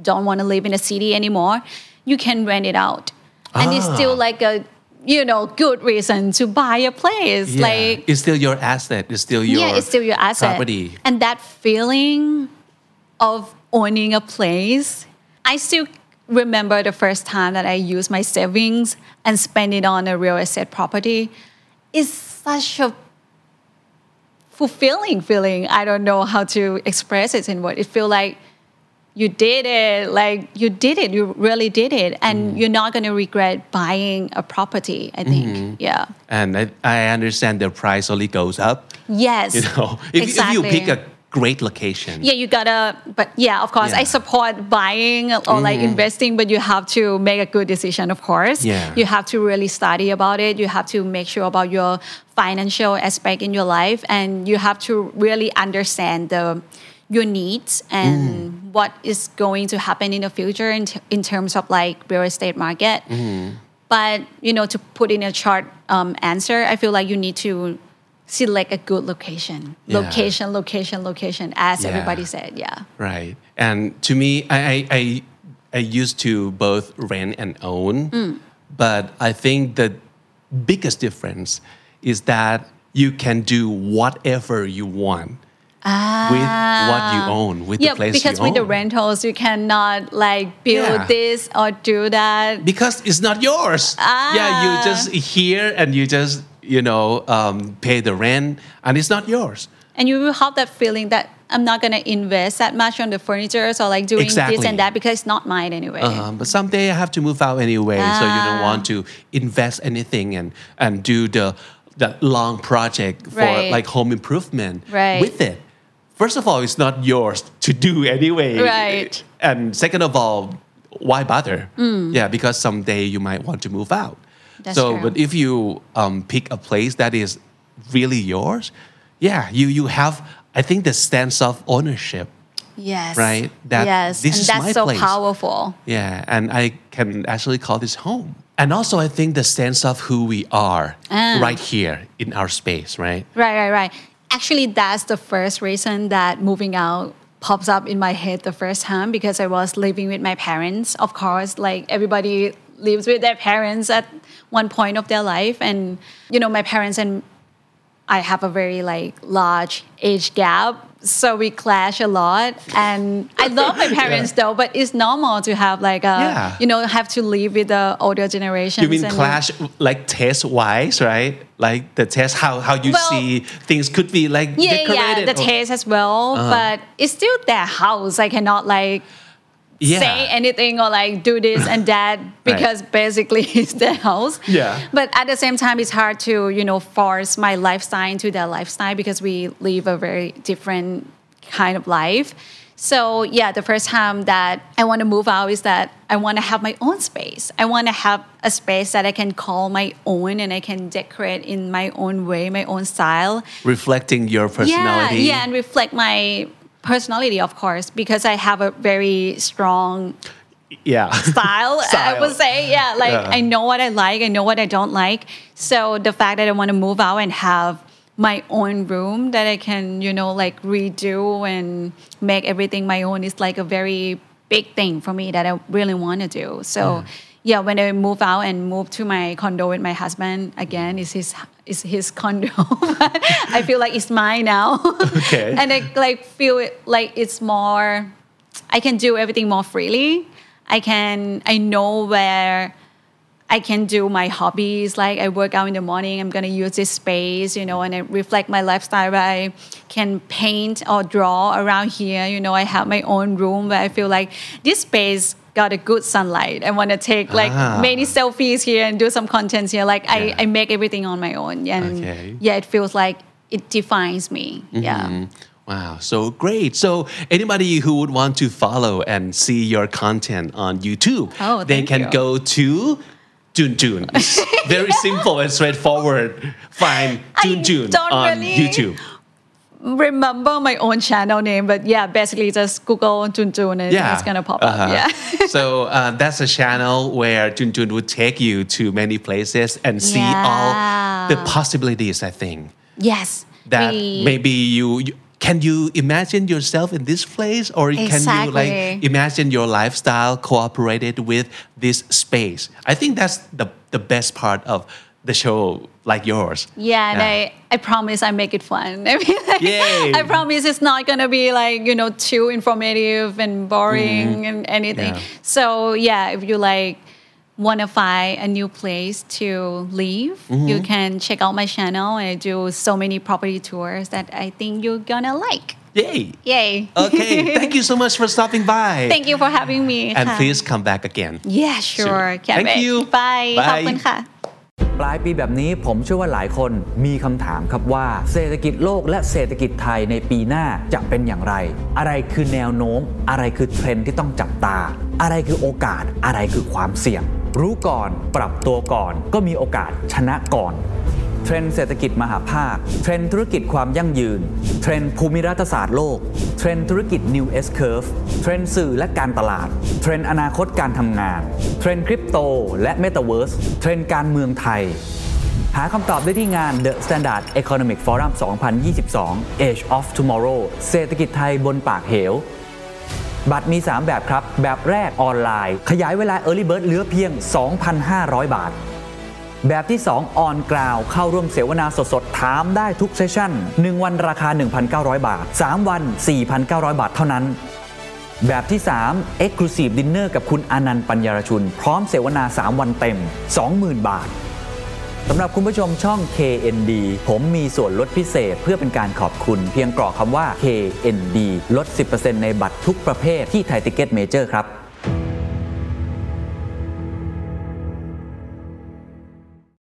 don't want to live in a city anymore, you can rent it out. And it's Ah. still like a you know good reason to buy a place. Yeah. Like it's still your asset. It's still your yeah, it's still your asset. property. And that feeling of owning a place, I still remember the first time that I used my savings and spend it on a real estate property. It's such a fulfilling feeling. I don't know how to express it in words. It feels like you did it, like you did it, you really did it, and mm. you're not going to regret buying a property. I think, mm-hmm. yeah, And I, I understand the price only goes up. yes, You know, if, exactly. if you pick a great location. yeah, you gotta, but yeah, of course, Yeah. I support buying or like mm-hmm. investing, but you have to make a good decision, of course. Yeah. You have to really study about it. You have to make sure about your financial aspect in your life, and you have to really understand the your needs and mm. what is going to happen in the future in, t- in terms of like real estate market. Mm-hmm. But you know, to put in a short um, answer, I feel like you need to select a good location. Yeah. Location, location, location, as Yeah. everybody said. Yeah. Right. And to me, I, I, I, used to both rent and own, Mm. but I think the biggest difference is that you can do whatever you want with what you own, with Ah. Yeah, the place because you with the rentals, you cannot like build Yeah. this or do that. because it's not yours. Yeah, Ah. you just hear and you just you know um, pay the rent, and it's not yours. And you will have that feeling that I'm not going to invest that much on the furniture or like doing this and that because it's not mine anyway. Um, but someday I have to move out anyway, so you don't Ah. want to invest anything and and do the the long project for Right. like home improvement Right. with it. First of all, it's not yours to do anyway. Right. Mm. And second of all, why bother? Yeah, because someday you might want to move out. That's so, true. but if you um, pick a place that is really yours, yeah, you you have I think the sense of ownership. Yes. Right, that yes. this and is that's my so place. powerful. Yeah, and I can actually call this home. And also, I think the sense of who we are Ah. right here in our space, right? Right, right, right. Actually, that's the first reason that moving out pops up in my head the first time because I was living with my parents. Of course, like everybody lives with their parents at one point of their life, and you know, my parents and I have a very like large age gap, so we clash a lot. And I love my parents though, but it's normal to have like a Yeah. you know have to live with the older generations. You mean clash like taste wise, right? Like the test, how, how you Well, see things could be like yeah, decorated. yeah, the or- taste as well. Uh-huh. But it's still their house. I cannot like Yeah. say anything or like do this and that because basically it's their house. Yeah. But at the same time, it's hard to you know force my lifestyle into their lifestyle because we live a very different kind of life. So yeah, the first time that I want to move out is that I want to have my own space. I want to have a space that I can call my own and I can decorate in my own way, my own style. Reflecting your personality. Yeah, yeah, and reflect my personality, of course, because I have a very strong Yeah. style, I would say. Yeah, like Yeah. I know what I like, I know what I don't like. So the fact that I want to move out and have my own room that I can, you know, like redo and make everything my own is like a very big thing for me that I really want to do. So mm. Yeah, when I move out and move to my condo with my husband again, is his is his condo. I feel like it's mine now. Okay. and I like feel it like it's more I can do everything more freely. I can I know where I can do my hobbies. Like I work out in the morning, I'm gonna use this space, you know, and it reflect my lifestyle where I can paint or draw around here. You know, I have my own room where I feel like this space got a good sunlight. and wanna take like Ah. many selfies here and do some contents here. Like Yeah. I, I make everything on my own. And Okay. yeah, it feels like it defines me. Yeah. Mm-hmm. Wow, so great. So anybody who would want to follow and see your content on YouTube, Oh, they can you. go to June June. Very simple and straightforward. Find June June on really- YouTube. Remember my own channel name, but yeah, basically just Google June June and Yeah. it's gonna pop Uh-huh. up. Yeah. so uh, that's a channel where June June would take you to many places and see all the possibilities, I think. yes. that we- maybe you, you can you imagine yourself in this place or can you like imagine your lifestyle cooperated with this space i think that's the the best part of the show like yours Yeah, and I, I promise I make it fun. I mean, like, Yay. I promise it's not gonna be like you know too informative and boring and anything. Mm-hmm. Yeah. So yeah, if you like want to find a new place to live, Mm-hmm. you can check out my channel. I do so many property tours that I think you're gonna like. yay Yay! okay thank you so much for stopping by Thank you for having me. and ค่ะ please come back again Yeah, sure. Can't Thank wait. you. Bye. Bye. ขอบคุณค่ะ ปลายปีแบบนี้ผมเชื่อว่าหลายคนมีคำถามครับว่า เศรษฐกิจโลกและเศรษฐกิจไทยในปีหน้าจะเป็นอย่างไร อะไรคือแนวโน้ม อะไรคือเทรนที่ต้องจับตา อะไรคือโอกาสอะไรคือความเสี่ยง รู้ก่อนปรับตัวก่อน ก็มีโอกาสชนะก่อน เทรนด์เศรษฐกิจมหาภาค เทรนด์ธุรกิจความยั่งยืน เทรนด์ภูมิรัฐศาสตร์โลก เทรนด์ธุรกิจ New S Curve เทรนด์สื่อและการตลาด เทรนด์อนาคตการทำงาน เทรนด์คริปโตและ Metaverse เทรนด์การเมืองไทย หาคำตอบได้ที่งาน The Standard Economic Forum 2022 Age of Tomorrow เศรษฐกิจไทยบนปากเหวบัตรมี 3 แบบครับ แบบแรกออนไลน์ ขยายเวลา Early Bird เหลือเพียง 2,500 บาท แบบที่ 2 on ground เข้าร่วมเสวนาสดๆ ถามได้ทุกเซสชั่น 1 วันราคา 1,900 บาท 3 วัน 4,900 บาทเท่านั้น แบบที่ 3 Exclusive Dinner กับคุณอนันต์ปัญญารชุน พร้อมเสวนา 3 วันเต็ม 20,000 บาทสำหรับคุณผู้ชมช่อง KND ผมมีส่วนลดพิเศษเพื่อเป็นการขอบคุณ เพียงกรอกคำว่า KND ลด 10%ในบัตรทุกประเภทที่ไทยติเก็ตเมเจอร์ครับ